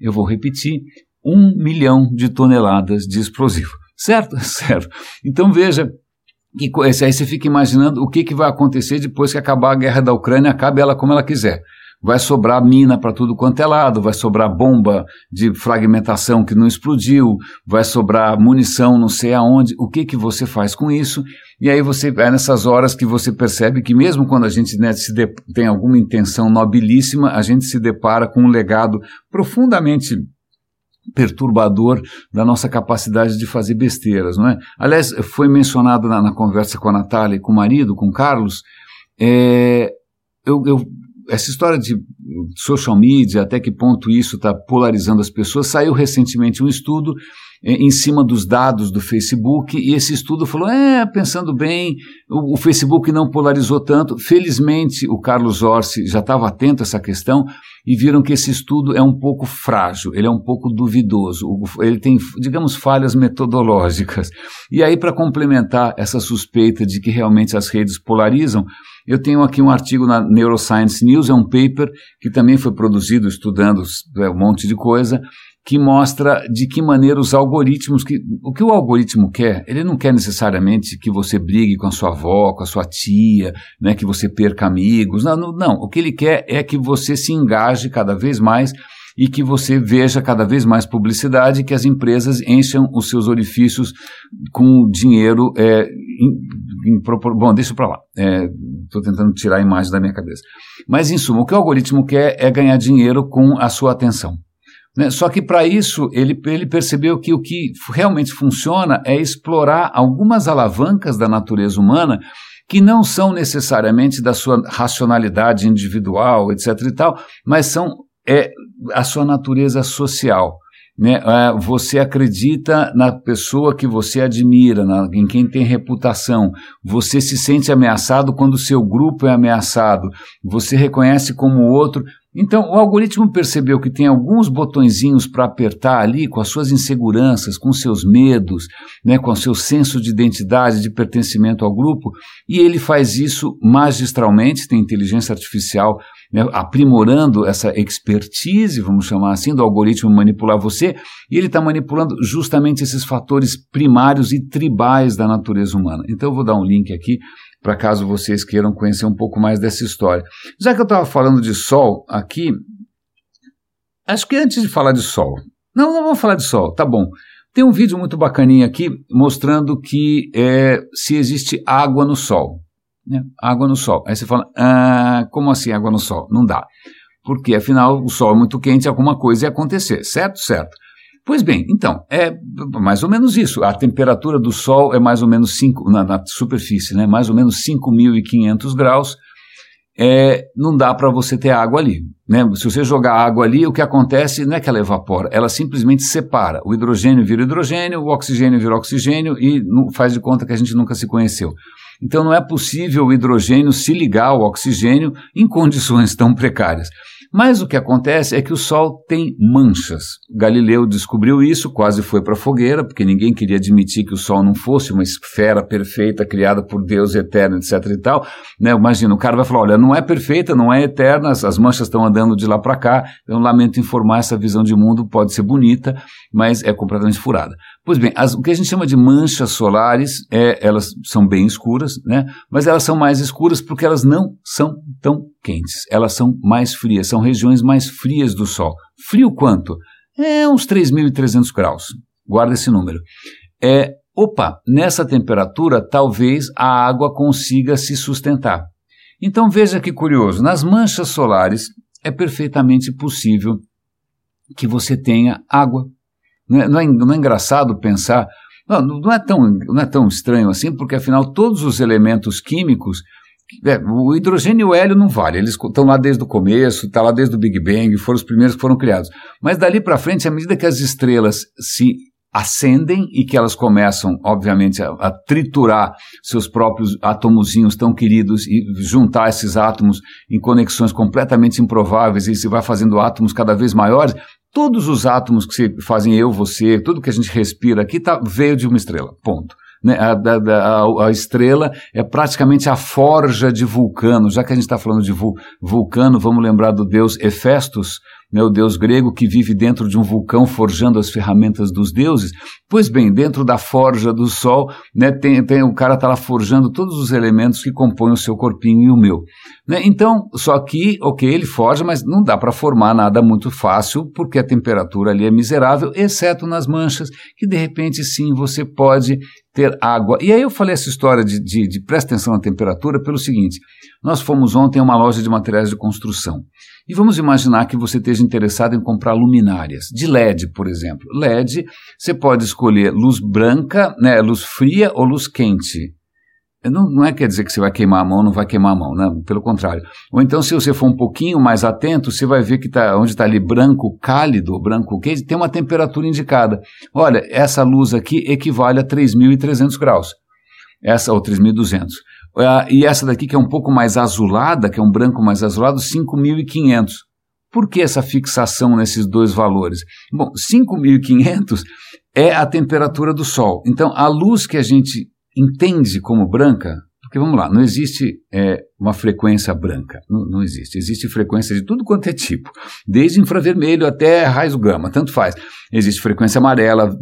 Speaker 1: Eu vou repetir: um milhão de toneladas de explosivo. Certo? Certo. Então veja que aí você fica imaginando o que, que vai acontecer depois que acabar a guerra da Ucrânia, acabe ela como ela quiser. Vai sobrar mina para tudo quanto é lado, vai sobrar bomba de fragmentação que não explodiu, vai sobrar munição não sei aonde. O que, que você faz com isso? E aí você é nessas horas que você percebe que mesmo quando a gente né, tem alguma intenção nobilíssima, a gente se depara com um legado profundamente perturbador da nossa capacidade de fazer besteiras, não é? Aliás, foi mencionado na, na conversa com a Natália e com o marido, com o Carlos, é, eu, eu, essa história de social media, até que ponto isso está polarizando as pessoas, saiu recentemente um estudo em cima dos dados do Facebook, e esse estudo falou: é, pensando bem, o, o Facebook não polarizou tanto. Felizmente, o Carlos Orsi já estava atento a essa questão e viram que esse estudo é um pouco frágil, ele é um pouco duvidoso, ele tem, digamos, falhas metodológicas. E aí, para complementar essa suspeita de que realmente as redes polarizam, eu tenho aqui um artigo na Neuroscience News, é um paper que também foi produzido estudando é, um monte de coisa, que mostra de que maneira os algoritmos, que, o que o algoritmo quer, ele não quer necessariamente que você brigue com a sua avó, com a sua tia, né, que você perca amigos, não, não, não, o que ele quer é que você se engaje cada vez mais e que você veja cada vez mais publicidade, que as empresas encham os seus orifícios com dinheiro é, em, em. Bom, deixa para lá. Estou é, tentando tirar a imagem da minha cabeça. Mas, em suma, o que o algoritmo quer é ganhar dinheiro com a sua atenção. Né? Só que para isso ele, ele percebeu que o que realmente funciona é explorar algumas alavancas da natureza humana que não são necessariamente da sua racionalidade individual, etc. e tal, mas são é, a sua natureza social. Né? É, você acredita na pessoa que você admira, na, em quem tem reputação. Você se sente ameaçado quando seu grupo é ameaçado. Você reconhece como o outro então, o algoritmo percebeu que tem alguns botõezinhos para apertar ali com as suas inseguranças, com seus medos, né, com o seu senso de identidade, de pertencimento ao grupo, e ele faz isso magistralmente, tem inteligência artificial né, aprimorando essa expertise, vamos chamar assim, do algoritmo manipular você, e ele está manipulando justamente esses fatores primários e tribais da natureza humana. Então, eu vou dar um link aqui para caso vocês queiram conhecer um pouco mais dessa história. Já que eu estava falando de Sol aqui, acho que antes de falar de Sol, não, não vamos falar de Sol, tá bom. Tem um vídeo muito bacaninha aqui mostrando que é, se existe água no Sol. Né? Água no Sol. Aí você fala, ah, como assim água no Sol? Não dá. Porque afinal o Sol é muito quente, alguma coisa ia acontecer, certo? Certo. Pois bem, então, é mais ou menos isso. A temperatura do Sol é mais ou menos 5, na, na, superfície, né? mais ou menos 5.500 graus. É, não dá para você ter água ali. Né? Se você jogar água ali, o que acontece não é que ela evapora, ela simplesmente separa. O hidrogênio vira hidrogênio, o oxigênio vira oxigênio e faz de conta que a gente nunca se conheceu. Então não é possível o hidrogênio se ligar ao oxigênio em condições tão precárias. Mas o que acontece é que o Sol tem manchas. Galileu descobriu isso, quase foi para a fogueira, porque ninguém queria admitir que o Sol não fosse uma esfera perfeita criada por Deus eterno, etc. e tal. Né? Imagina, o cara vai falar: olha, não é perfeita, não é eterna, as manchas estão andando de lá para cá. Eu lamento informar, essa visão de mundo pode ser bonita, mas é completamente furada. Pois bem, as, o que a gente chama de manchas solares, é, elas são bem escuras, né? mas elas são mais escuras porque elas não são tão quentes. Elas são mais frias, são regiões mais frias do Sol. Frio quanto? É uns 3.300 graus. Guarda esse número. É, opa, nessa temperatura talvez a água consiga se sustentar. Então veja que curioso, nas manchas solares é perfeitamente possível que você tenha água não é, não é, não é engraçado pensar. Não, não, é tão, não é tão estranho assim, porque afinal todos os elementos químicos. É, o hidrogênio e o hélio não vale, eles estão lá desde o começo, está lá desde o Big Bang, foram os primeiros que foram criados. Mas dali para frente, à medida que as estrelas se acendem e que elas começam, obviamente, a, a, triturar seus próprios átomozinhos tão queridos e juntar esses átomos em conexões completamente improváveis e se vai fazendo átomos cada vez maiores, Todos os átomos que fazem eu, você, tudo que a gente respira aqui tá, veio de uma estrela. Ponto. Né? A, a, a, estrela é praticamente a forja de Vulcano. Já que a gente está falando de Vulcano, vamos lembrar do deus Hefestos, o deus grego que vive dentro de um vulcão forjando as ferramentas dos deuses. Pois bem, dentro da forja do Sol, né, tem, tem, o cara está lá forjando todos os elementos que compõem o seu corpinho e o meu. Né? Então, só que, ok, ele forja, mas não dá para formar nada muito fácil, porque a temperatura ali é miserável, exceto nas manchas, que de repente sim você pode ter água. E aí eu falei essa história de, de, de presta atenção na temperatura pelo seguinte: nós fomos ontem a uma loja de materiais de construção. E vamos imaginar que você esteja interessado em comprar luminárias, de LED, por exemplo. LED, você pode escolher luz branca, né, luz fria ou luz quente. Não, não é quer dizer que você vai queimar a mão, não vai queimar a mão, né? pelo contrário. Ou então, se você for um pouquinho mais atento, você vai ver que tá, onde está ali branco cálido, branco quente, tem uma temperatura indicada. Olha, essa luz aqui equivale a 3.300 graus, essa ou 3.200. Uh, e essa daqui, que é um pouco mais azulada, que é um branco mais azulado, 5.500. Por que essa fixação nesses dois valores? Bom, 5.500 é a temperatura do Sol. Então, a luz que a gente entende como branca, porque vamos lá, não existe é, uma frequência branca, não, não, existe. Existe frequência de tudo quanto é tipo, desde infravermelho até raios gama, tanto faz. Existe frequência amarela,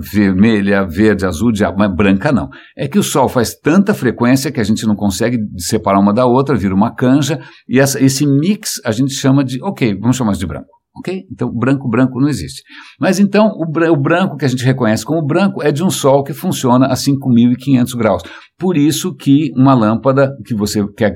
Speaker 1: vermelha, verde, azul, diabo, mas branca não. É que o Sol faz tanta frequência que a gente não consegue separar uma da outra, vira uma canja, e essa, esse mix a gente chama de, ok, vamos chamar de branco ok? Então, branco, branco não existe. Mas então, o, br o branco que a gente reconhece como branco é de um Sol que funciona a 5.500 graus. Por isso que uma lâmpada que você quer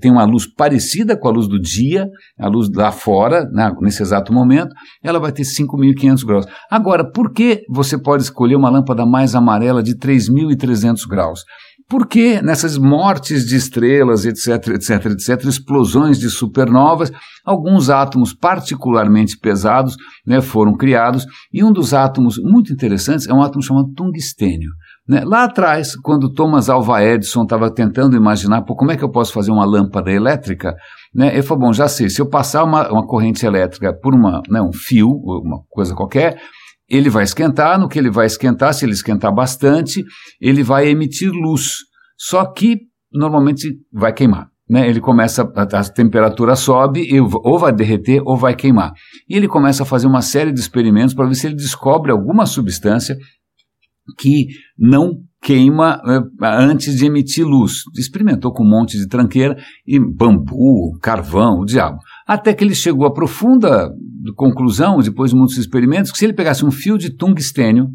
Speaker 1: tem uma luz parecida com a luz do dia, a luz lá fora, né, nesse exato momento, ela vai ter 5.500 graus. Agora, por que você pode escolher uma lâmpada mais amarela de 3.300 graus? Porque nessas mortes de estrelas, etc, etc, etc, explosões de supernovas, alguns átomos particularmente pesados né, foram criados, e um dos átomos muito interessantes é um átomo chamado tungstênio. Né? Lá atrás, quando Thomas Alva Edison estava tentando imaginar pô, como é que eu posso fazer uma lâmpada elétrica, né, ele falou, bom, já sei, se eu passar uma, uma corrente elétrica por uma, né, um fio, uma coisa qualquer, ele vai esquentar, no que ele vai esquentar, se ele esquentar bastante, ele vai emitir luz. Só que normalmente vai queimar. Né? Ele começa, a, a temperatura sobe, ou vai derreter ou vai queimar. E ele começa a fazer uma série de experimentos para ver se ele descobre alguma substância que não queima eh, antes de emitir luz. Experimentou com um monte de tranqueira e bambu, carvão, o diabo. Até que ele chegou à profunda conclusão, depois de muitos experimentos, que se ele pegasse um fio de tungstênio,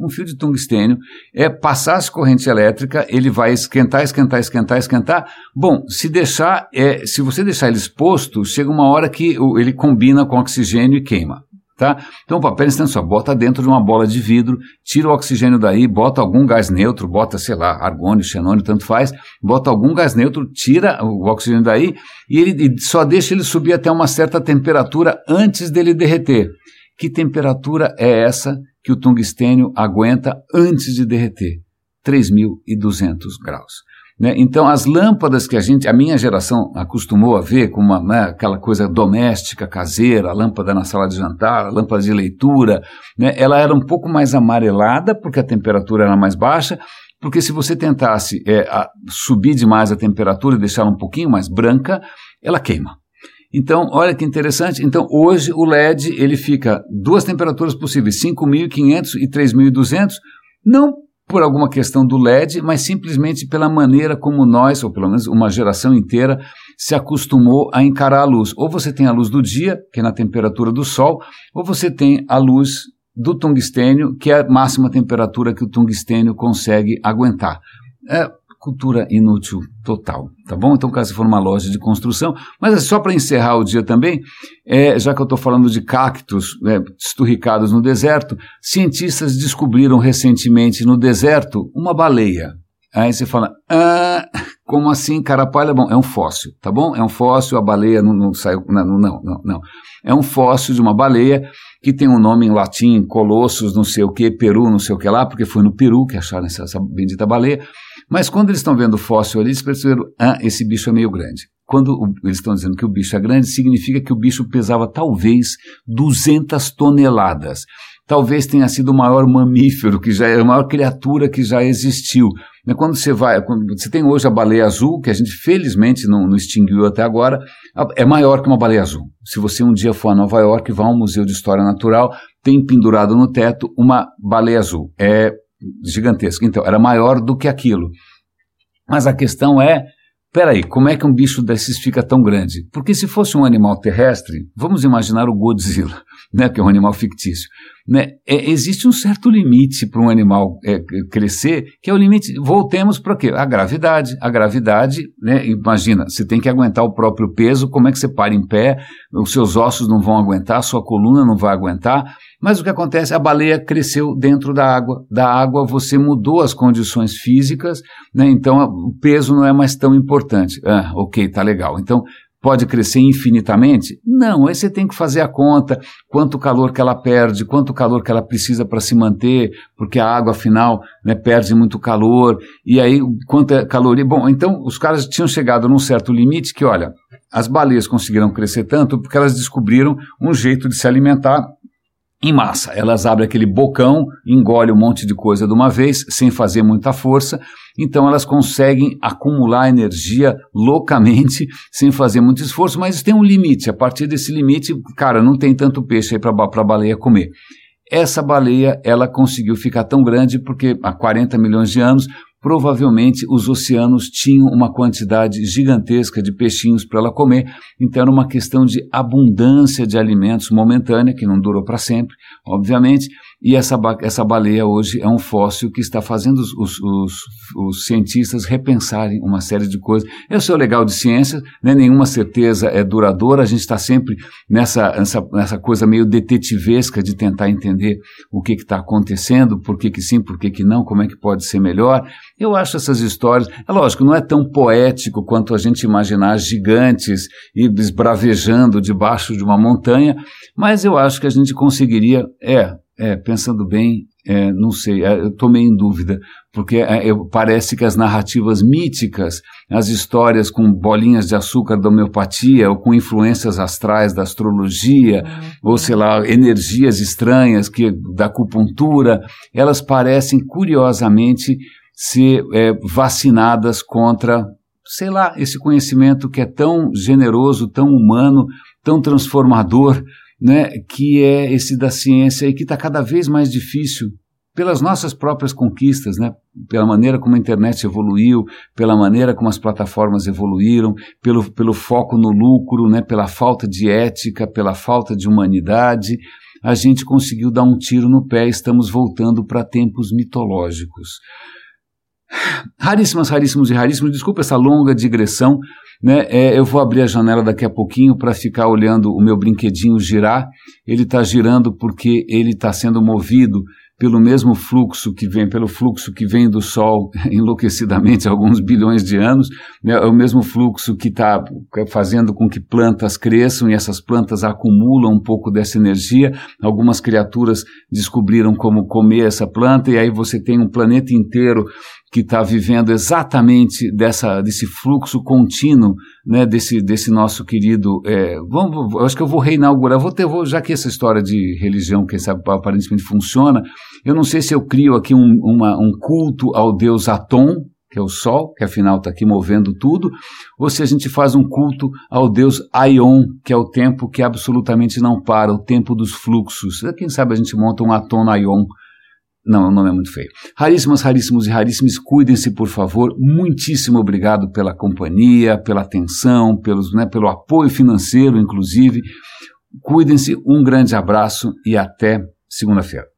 Speaker 1: um fio de tungstênio, é, passasse corrente elétrica, ele vai esquentar, esquentar, esquentar, esquentar. Bom, se deixar, é, se você deixar ele exposto, chega uma hora que ele combina com oxigênio e queima. Tá? Então o papel instantâneo bota dentro de uma bola de vidro, tira o oxigênio daí, bota algum gás neutro, bota, sei lá, argônio, xenônio, tanto faz, bota algum gás neutro, tira o oxigênio daí e ele e só deixa ele subir até uma certa temperatura antes dele derreter. Que temperatura é essa que o tungstênio aguenta antes de derreter? 3.200 graus. Né? Então, as lâmpadas que a gente, a minha geração acostumou a ver com uma, né, aquela coisa doméstica, caseira, a lâmpada na sala de jantar, a lâmpada de leitura, né, ela era um pouco mais amarelada, porque a temperatura era mais baixa, porque se você tentasse é, subir demais a temperatura e deixá-la um pouquinho mais branca, ela queima. Então, olha que interessante. Então, hoje o LED ele fica duas temperaturas possíveis, 5.500 e 3.200, não por alguma questão do LED, mas simplesmente pela maneira como nós, ou pelo menos uma geração inteira, se acostumou a encarar a luz. Ou você tem a luz do dia, que é na temperatura do sol, ou você tem a luz do tungstênio, que é a máxima temperatura que o tungstênio consegue aguentar. É, cultura inútil total, tá bom? Então, caso for uma loja de construção, mas é só para encerrar o dia também, é, já que eu estou falando de cactos é, esturricados no deserto, cientistas descobriram recentemente no deserto uma baleia. Aí você fala, ah, como assim, carapalha? Bom, é um fóssil, tá bom? É um fóssil, a baleia não, não saiu, não, não, não, não. É um fóssil de uma baleia que tem um nome em latim, Colossus, não sei o que, Peru, não sei o que lá, porque foi no Peru que acharam essa, essa bendita baleia. Mas quando eles estão vendo o fóssil ali, eles perceberam, ah, esse bicho é meio grande. Quando o, eles estão dizendo que o bicho é grande, significa que o bicho pesava talvez 200 toneladas. Talvez tenha sido o maior mamífero, que já a maior criatura que já existiu. Quando você vai, você tem hoje a baleia azul, que a gente felizmente não, não extinguiu até agora, é maior que uma baleia azul. Se você um dia for a Nova York, vá a um museu de história natural, tem pendurado no teto uma baleia azul. É gigantesca. Então, era maior do que aquilo. Mas a questão é, peraí, como é que um bicho desses fica tão grande? Porque se fosse um animal terrestre, vamos imaginar o Godzilla, né, que é um animal fictício. Né? É, existe um certo limite para um animal é, crescer, que é o limite. Voltemos para quê? A gravidade. A gravidade, né, imagina, você tem que aguentar o próprio peso, como é que você para em pé, os seus ossos não vão aguentar, a sua coluna não vai aguentar. Mas o que acontece? A baleia cresceu dentro da água. Da água você mudou as condições físicas, né? então o peso não é mais tão importante. Ah, ok, tá legal. Então pode crescer infinitamente? Não, aí você tem que fazer a conta, quanto calor que ela perde, quanto calor que ela precisa para se manter, porque a água, afinal, né, perde muito calor, e aí quanto é caloria. Bom, então os caras tinham chegado num certo limite que, olha, as baleias conseguiram crescer tanto porque elas descobriram um jeito de se alimentar em massa. Elas abrem aquele bocão, engolem um monte de coisa de uma vez, sem fazer muita força, então elas conseguem acumular energia loucamente, sem fazer muito esforço, mas tem um limite. A partir desse limite, cara, não tem tanto peixe aí para a baleia comer. Essa baleia, ela conseguiu ficar tão grande porque há 40 milhões de anos, provavelmente os oceanos tinham uma quantidade gigantesca de peixinhos para ela comer, então era uma questão de abundância de alimentos momentânea, que não durou para sempre, obviamente, e essa, essa baleia hoje é um fóssil que está fazendo os, os, os, os cientistas repensarem uma série de coisas. Esse é o legal de ciência, né? nenhuma certeza é duradoura, a gente está sempre nessa, nessa, nessa coisa meio detetivesca de tentar entender o que está acontecendo, por que, que sim, por que, que não, como é que pode ser melhor. Eu acho essas histórias, é lógico, não é tão poético quanto a gente imaginar gigantes e esbravejando debaixo de uma montanha, mas eu acho que a gente conseguiria, é, é, pensando bem, é, não sei, é, eu estou meio em dúvida, porque é, eu, parece que as narrativas míticas, as histórias com bolinhas de açúcar da homeopatia, ou com influências astrais da astrologia, uhum. ou sei lá, energias estranhas que da acupuntura, elas parecem curiosamente ser é, vacinadas contra, sei lá, esse conhecimento que é tão generoso, tão humano, tão transformador, né, que é esse da ciência e que está cada vez mais difícil pelas nossas próprias conquistas, né? pela maneira como a internet evoluiu, pela maneira como as plataformas evoluíram, pelo, pelo foco no lucro, né? pela falta de ética, pela falta de humanidade, a gente conseguiu dar um tiro no pé e estamos voltando para tempos mitológicos. Raríssimas, raríssimos e raríssimos, desculpa essa longa digressão, né? É, eu vou abrir a janela daqui a pouquinho para ficar olhando o meu brinquedinho girar. Ele está girando porque ele está sendo movido pelo mesmo fluxo que vem, pelo fluxo que vem do Sol enlouquecidamente há alguns bilhões de anos, né? é o mesmo fluxo que está fazendo com que plantas cresçam e essas plantas acumulam um pouco dessa energia. Algumas criaturas descobriram como comer essa planta e aí você tem um planeta inteiro que está vivendo exatamente dessa, desse fluxo contínuo, né, desse, desse nosso querido. É, vamos, acho que eu vou reinaugurar, vou ter, vou, já que essa história de religião, quem sabe aparentemente funciona, eu não sei se eu crio aqui um, uma, um culto ao deus Atom, que é o Sol, que afinal está aqui movendo tudo, ou se a gente faz um culto ao deus Aion, que é o tempo que absolutamente não para, o tempo dos fluxos. Quem sabe a gente monta um Atom Aion não, o nome é muito feio. Raríssimas, raríssimos e raríssimos, cuidem-se, por favor. Muitíssimo obrigado pela companhia, pela atenção, pelos, né, pelo apoio financeiro, inclusive. Cuidem-se, um grande abraço e até segunda-feira.